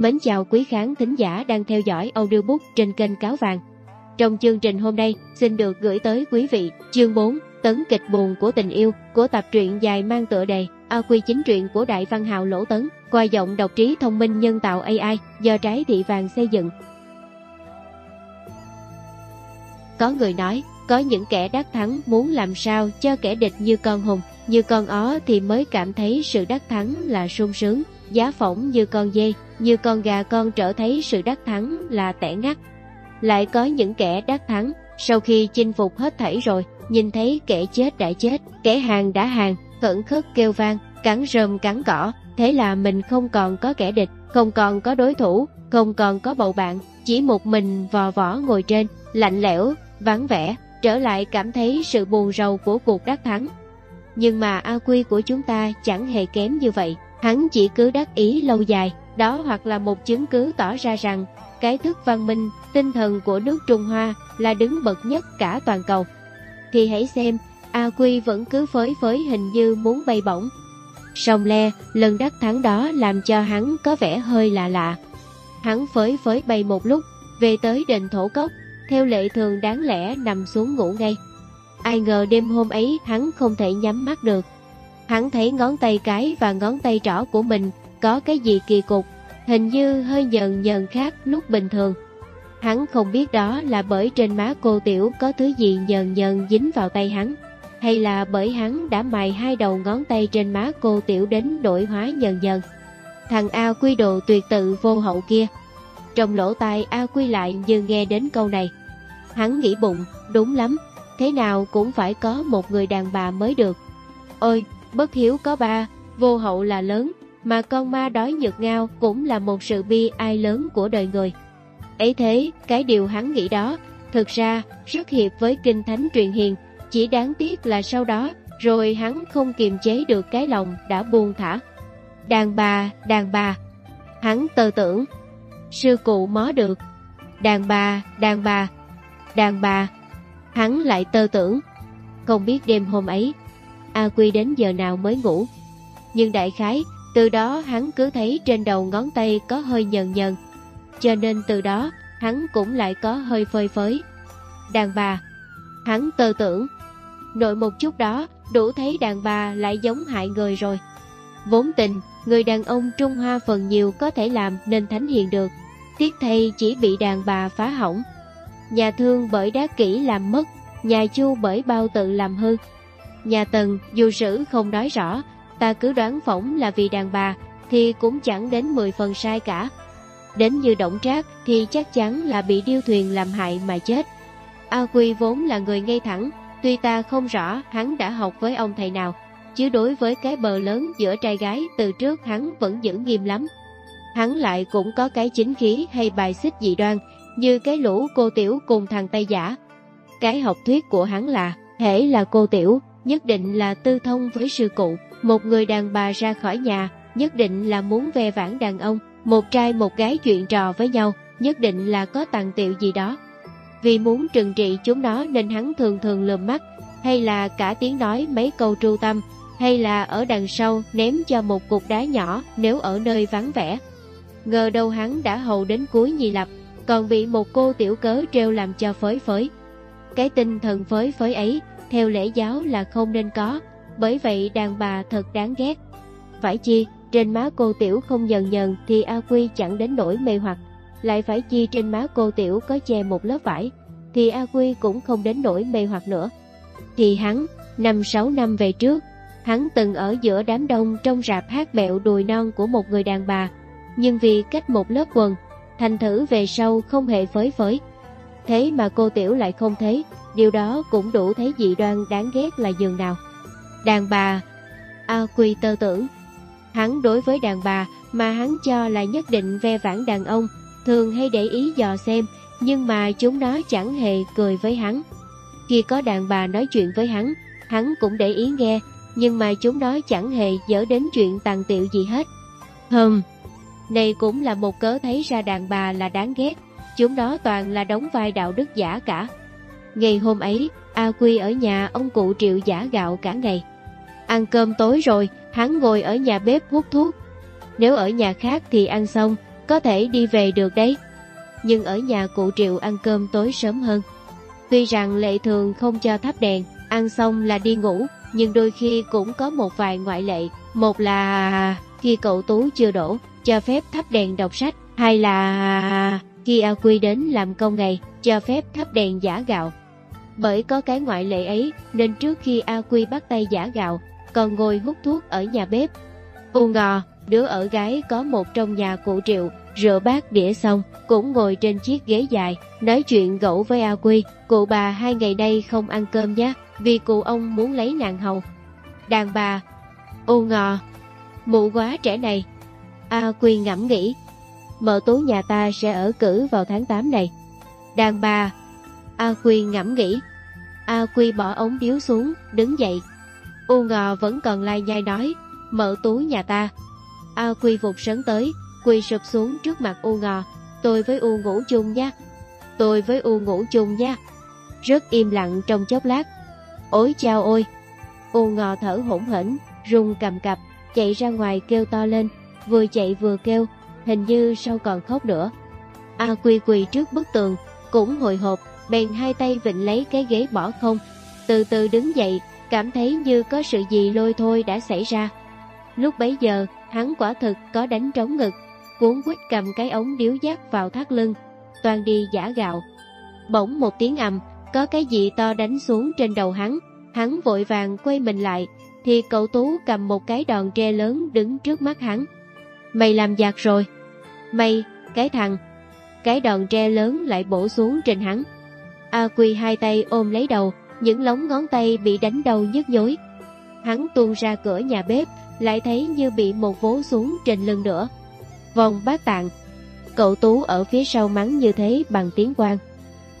Mến chào quý khán thính giả đang theo dõi audiobook trên kênh Cáo Vàng. Trong chương trình hôm nay, xin được gửi tới quý vị chương 4 Tấn kịch buồn của tình yêu của tập truyện dài mang tựa đề A Quy chính truyện của Đại Văn Hào Lỗ Tấn qua giọng đọc trí thông minh nhân tạo AI do Trái Thị Vàng xây dựng. Có người nói, có những kẻ đắc thắng muốn làm sao cho kẻ địch như con hùng, như con ó thì mới cảm thấy sự đắc thắng là sung sướng, giá phỏng như con dê, như con gà con trở thấy sự đắc thắng là tẻ ngắt. Lại có những kẻ đắc thắng, sau khi chinh phục hết thảy rồi, nhìn thấy kẻ chết đã chết, kẻ hàng đã hàng, khẩn khất kêu vang, cắn rơm cắn cỏ, thế là mình không còn có kẻ địch, không còn có đối thủ, không còn có bầu bạn, chỉ một mình vò võ ngồi trên, lạnh lẽo, vắng vẻ, trở lại cảm thấy sự buồn rầu của cuộc đắc thắng. Nhưng mà A Quy của chúng ta chẳng hề kém như vậy, hắn chỉ cứ đắc ý lâu dài, đó hoặc là một chứng cứ tỏ ra rằng cái thức văn minh, tinh thần của nước Trung Hoa là đứng bậc nhất cả toàn cầu. Thì hãy xem, A Quy vẫn cứ phới phới hình như muốn bay bổng. Song le, lần đắc thắng đó làm cho hắn có vẻ hơi lạ lạ. Hắn phới phới bay một lúc, về tới đền thổ cốc, theo lệ thường đáng lẽ nằm xuống ngủ ngay. Ai ngờ đêm hôm ấy hắn không thể nhắm mắt được. Hắn thấy ngón tay cái và ngón tay trỏ của mình có cái gì kỳ cục, hình như hơi nhờn nhờn khác lúc bình thường. Hắn không biết đó là bởi trên má cô Tiểu có thứ gì nhờn nhờn dính vào tay hắn, hay là bởi hắn đã mài hai đầu ngón tay trên má cô Tiểu đến đổi hóa nhờn nhờn. Thằng A quy đồ tuyệt tự vô hậu kia. Trong lỗ tai A quy lại như nghe đến câu này. Hắn nghĩ bụng, đúng lắm, thế nào cũng phải có một người đàn bà mới được. Ôi, bất hiếu có ba, vô hậu là lớn, mà con ma đói nhược ngao cũng là một sự bi ai lớn của đời người. Ấy thế, cái điều hắn nghĩ đó, thực ra rất hiệp với kinh thánh truyền hiền, chỉ đáng tiếc là sau đó, rồi hắn không kiềm chế được cái lòng đã buông thả. Đàn bà, đàn bà, hắn tơ tưởng, sư cụ mó được, đàn bà, đàn bà, đàn bà, hắn lại tơ tưởng, không biết đêm hôm ấy, A Quy đến giờ nào mới ngủ. Nhưng đại khái, từ đó hắn cứ thấy trên đầu ngón tay có hơi nhần nhần, cho nên từ đó hắn cũng lại có hơi phơi phới. Đàn bà, hắn tơ tưởng, nội một chút đó đủ thấy đàn bà lại giống hại người rồi. Vốn tình, người đàn ông Trung Hoa phần nhiều có thể làm nên thánh hiền được, tiếc thay chỉ bị đàn bà phá hỏng. Nhà thương bởi đá kỹ làm mất, nhà chu bởi bao tự làm hư. Nhà tần dù sử không nói rõ, ta cứ đoán phỏng là vì đàn bà thì cũng chẳng đến 10 phần sai cả. Đến như động trác thì chắc chắn là bị điêu thuyền làm hại mà chết. A Quy vốn là người ngay thẳng, tuy ta không rõ hắn đã học với ông thầy nào, chứ đối với cái bờ lớn giữa trai gái từ trước hắn vẫn giữ nghiêm lắm. Hắn lại cũng có cái chính khí hay bài xích dị đoan, như cái lũ cô tiểu cùng thằng Tây Giả. Cái học thuyết của hắn là, hễ là cô tiểu, nhất định là tư thông với sư cụ. Một người đàn bà ra khỏi nhà, nhất định là muốn ve vãn đàn ông. Một trai một gái chuyện trò với nhau, nhất định là có tặng tiệu gì đó. Vì muốn trừng trị chúng nó nên hắn thường thường lườm mắt, hay là cả tiếng nói mấy câu tru tâm, hay là ở đằng sau ném cho một cục đá nhỏ nếu ở nơi vắng vẻ. Ngờ đâu hắn đã hầu đến cuối nhì lập, còn bị một cô tiểu cớ treo làm cho phới phới. Cái tinh thần phới phới ấy, theo lễ giáo là không nên có, bởi vậy đàn bà thật đáng ghét. Phải chi, trên má cô tiểu không dần dần thì A Quy chẳng đến nỗi mê hoặc, lại phải chi trên má cô tiểu có che một lớp vải, thì A Quy cũng không đến nỗi mê hoặc nữa. Thì hắn, năm sáu năm về trước, hắn từng ở giữa đám đông trong rạp hát bẹo đùi non của một người đàn bà, nhưng vì cách một lớp quần, thành thử về sau không hề phới phới. Thế mà cô tiểu lại không thấy, điều đó cũng đủ thấy dị đoan đáng ghét là giường nào. Đàn bà, A Quy tơ tưởng, hắn đối với đàn bà mà hắn cho là nhất định ve vãn đàn ông, thường hay để ý dò xem, nhưng mà chúng nó chẳng hề cười với hắn. Khi có đàn bà nói chuyện với hắn, hắn cũng để ý nghe, nhưng mà chúng nó chẳng hề dở đến chuyện tàn tiệu gì hết. Hừm, này cũng là một cớ thấy ra đàn bà là đáng ghét, chúng nó toàn là đóng vai đạo đức giả cả. Ngày hôm ấy, A Quy ở nhà ông cụ triệu giả gạo cả ngày. Ăn cơm tối rồi, hắn ngồi ở nhà bếp hút thuốc. Nếu ở nhà khác thì ăn xong, có thể đi về được đấy. Nhưng ở nhà cụ Triệu ăn cơm tối sớm hơn. Tuy rằng lệ thường không cho thắp đèn, ăn xong là đi ngủ, nhưng đôi khi cũng có một vài ngoại lệ. Một là khi cậu Tú chưa đổ, cho phép thắp đèn đọc sách, hai là khi A Quy đến làm công ngày, cho phép thắp đèn giả gạo. Bởi có cái ngoại lệ ấy nên trước khi A Quy bắt tay giả gạo, còn ngồi hút thuốc ở nhà bếp. U ngò, đứa ở gái có một trong nhà cụ Triệu, rửa bát đĩa xong, cũng ngồi trên chiếc ghế dài, nói chuyện gẫu với A Quy. Cụ bà hai ngày nay không ăn cơm nhé, vì cụ ông muốn lấy nàng hầu. Đàn bà, u ngò, mụ quá trẻ này. A Quy ngẫm nghĩ, mợ tú nhà ta sẽ ở cử vào tháng 8 này. Đàn bà, A Quy ngẫm nghĩ. A Quy bỏ ống điếu xuống, đứng dậy. U ngò vẫn còn lai nhai nói, mở túi nhà ta. A Quy vụt sấn tới, quỳ sụp xuống trước mặt U ngò. Tôi với U ngủ chung nha. Tôi với U ngủ chung nha. Rất im lặng trong chốc lát. Ôi chao ôi! U ngò thở hổn hển, rung cầm cập, chạy ra ngoài kêu to lên, vừa chạy vừa kêu, hình như sau còn khóc nữa. A Quy quỳ trước bức tường, cũng hồi hộp, bèn hai tay vịnh lấy cái ghế bỏ không, từ từ đứng dậy, cảm thấy như có sự gì lôi thôi đã xảy ra. Lúc bấy giờ, hắn quả thực có đánh trống ngực, cuốn quýt cầm cái ống điếu giác vào thắt lưng, toàn đi giả gạo. Bỗng một tiếng ầm, có cái gì to đánh xuống trên đầu hắn, hắn vội vàng quay mình lại, thì cậu Tú cầm một cái đòn tre lớn đứng trước mắt hắn. Mày làm giặc rồi. Mày, cái thằng. Cái đòn tre lớn lại bổ xuống trên hắn. A Quy hai tay ôm lấy đầu, những lóng ngón tay bị đánh đầu nhức nhối. Hắn tuôn ra cửa nhà bếp, lại thấy như bị một vố xuống trên lưng nữa. Vòng bát tạng, cậu Tú ở phía sau mắng như thế bằng tiếng quan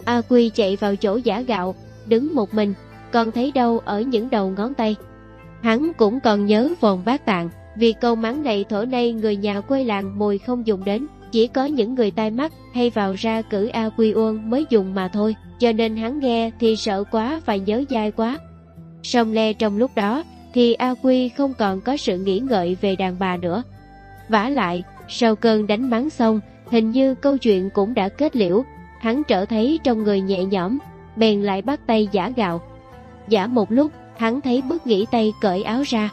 A Quy chạy vào chỗ giả gạo, đứng một mình, còn thấy đâu ở những đầu ngón tay. Hắn cũng còn nhớ vòng bát tạng, vì câu mắng này thổ nay người nhà quê làng mùi không dùng đến, chỉ có những người tai mắt hay vào ra cử A Quy Uông mới dùng mà thôi, cho nên hắn nghe thì sợ quá và nhớ dai quá. Song le trong lúc đó thì A Quy không còn có sự nghĩ ngợi về đàn bà nữa. vả lại, sau cơn đánh mắng xong, hình như câu chuyện cũng đã kết liễu, hắn trở thấy trong người nhẹ nhõm, bèn lại bắt tay giả gạo. Giả một lúc, hắn thấy bước nghỉ tay cởi áo ra.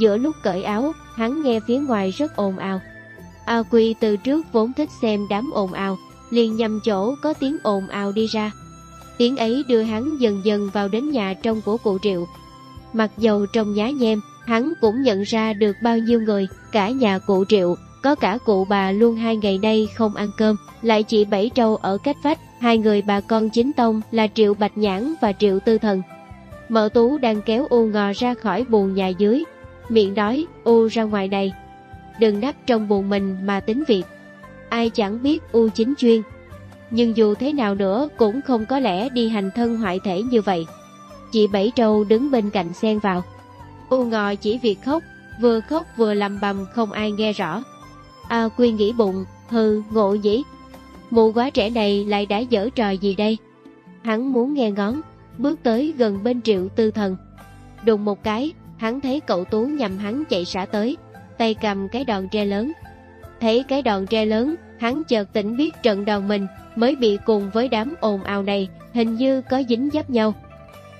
Giữa lúc cởi áo, hắn nghe phía ngoài rất ồn ào. A Quy từ trước vốn thích xem đám ồn ào, liền nhầm chỗ có tiếng ồn ào đi ra. Tiếng ấy đưa hắn dần dần vào đến nhà trong của cụ Triệu. Mặc dầu trong nhá nhem, hắn cũng nhận ra được bao nhiêu người, cả nhà cụ Triệu, có cả cụ bà luôn hai ngày nay không ăn cơm, lại chỉ bảy trâu ở cách vách, hai người bà con chính tông là Triệu Bạch Nhãn và Triệu Tư Thần. Mợ Tú đang kéo U ngò ra khỏi buồn nhà dưới, miệng nói U ra ngoài này. Đừng đắp trong buồn mình mà tính việc. Ai chẳng biết U chính chuyên. Nhưng dù thế nào nữa cũng không có lẽ đi hành thân hoại thể như vậy. Chị Bảy Trâu đứng bên cạnh xen vào. U ngò chỉ việc khóc, vừa khóc vừa lầm bầm không ai nghe rõ. A Quy nghĩ bụng, hừ, ngộ nhỉ. Mụ quá trẻ này lại đã dở trò gì đây? Hắn muốn nghe ngón, bước tới gần bên triệu tư thần. Đùng một cái, hắn thấy cậu Tú nhằm hắn chạy xả tới, tay cầm cái đòn tre lớn. Thấy cái đòn tre lớn, hắn chợt tỉnh biết trận đòn mình mới bị cùng với đám ồn ào này, hình như có dính dấp nhau.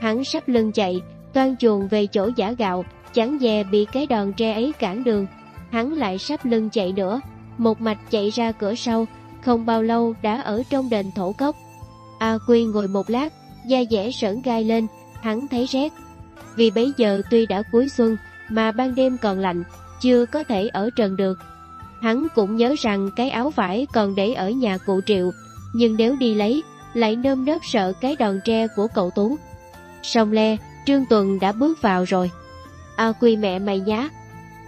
Hắn sắp lưng chạy, toan chuồng về chỗ giả gạo, chẳng dè bị cái đòn tre ấy cản đường. Hắn lại sắp lưng chạy nữa, một mạch chạy ra cửa sau, không bao lâu đã ở trong đền thổ cốc. A Quy ngồi một lát, da dẻ sởn gai lên, hắn thấy rét. Vì bấy giờ tuy đã cuối xuân, mà ban đêm còn lạnh, chưa có thể ở trần được. Hắn cũng nhớ rằng cái áo vải còn để ở nhà cụ Triệu, nhưng nếu đi lấy, lại nơm nớp sợ cái đòn tre của cậu Tú. Song le, Trương Tuần đã bước vào rồi. A quy mẹ mày nhá.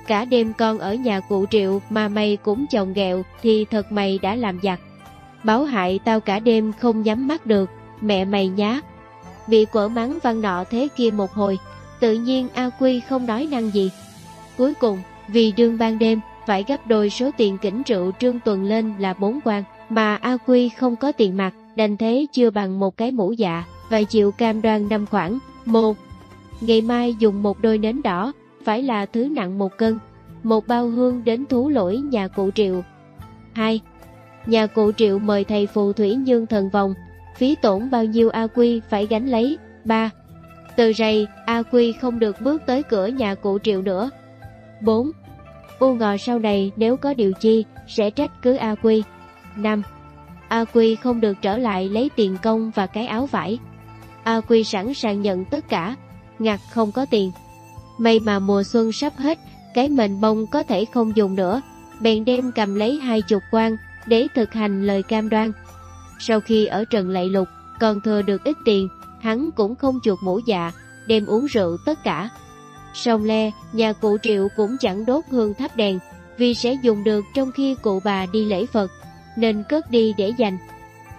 Cả đêm con ở nhà cụ Triệu mà mày cũng chồng ghẹo thì thật mày đã làm giặc. Báo hại tao cả đêm không nhắm mắt được, mẹ mày nhá. Bị quở mắng văn nọ thế kia một hồi, tự nhiên A Quy không nói năng gì. Cuối cùng, vì đương ban đêm, phải gấp đôi số tiền kỉnh rượu Trương Tuần lên là bốn quan, mà A Quy không có tiền mặt, đành thế chưa bằng một cái mũ dạ, và chịu cam đoan năm khoản. Một, ngày mai dùng một đôi nến đỏ, phải là thứ nặng một cân, một bao hương đến thú lỗi nhà cụ Triệu. hai Nhà cụ triệu mời thầy phù thủy nhương thần vòng, phí tổn bao nhiêu A Quy phải gánh lấy. ba Từ rầy, A Quy không được bước tới cửa nhà cụ triệu nữa. 4. U ngờ sau này nếu có điều chi, sẽ trách cứ A Quy. 5. A Quy không được trở lại lấy tiền công và cái áo vải. A Quy sẵn sàng nhận tất cả, ngặt không có tiền. May mà mùa xuân sắp hết, cái mền bông có thể không dùng nữa, bèn đem cầm lấy hai chục quan để thực hành lời cam đoan. Sau khi ở Trần Lệ Lục còn thừa được ít tiền, hắn cũng không chuột mũ dạ, đem uống rượu tất cả. Sông Le, nhà cụ Triệu cũng chẳng đốt hương thắp đèn, vì sẽ dùng được trong khi cụ bà đi lễ Phật, nên cất đi để dành.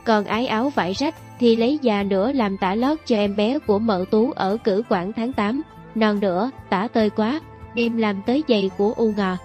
Còn ái áo vải rách thì lấy già nữa làm tả lót cho em bé của mợ tú ở cử quảng tháng 8, non nữa, tả tơi quá, đem làm tới giày của U Ngò.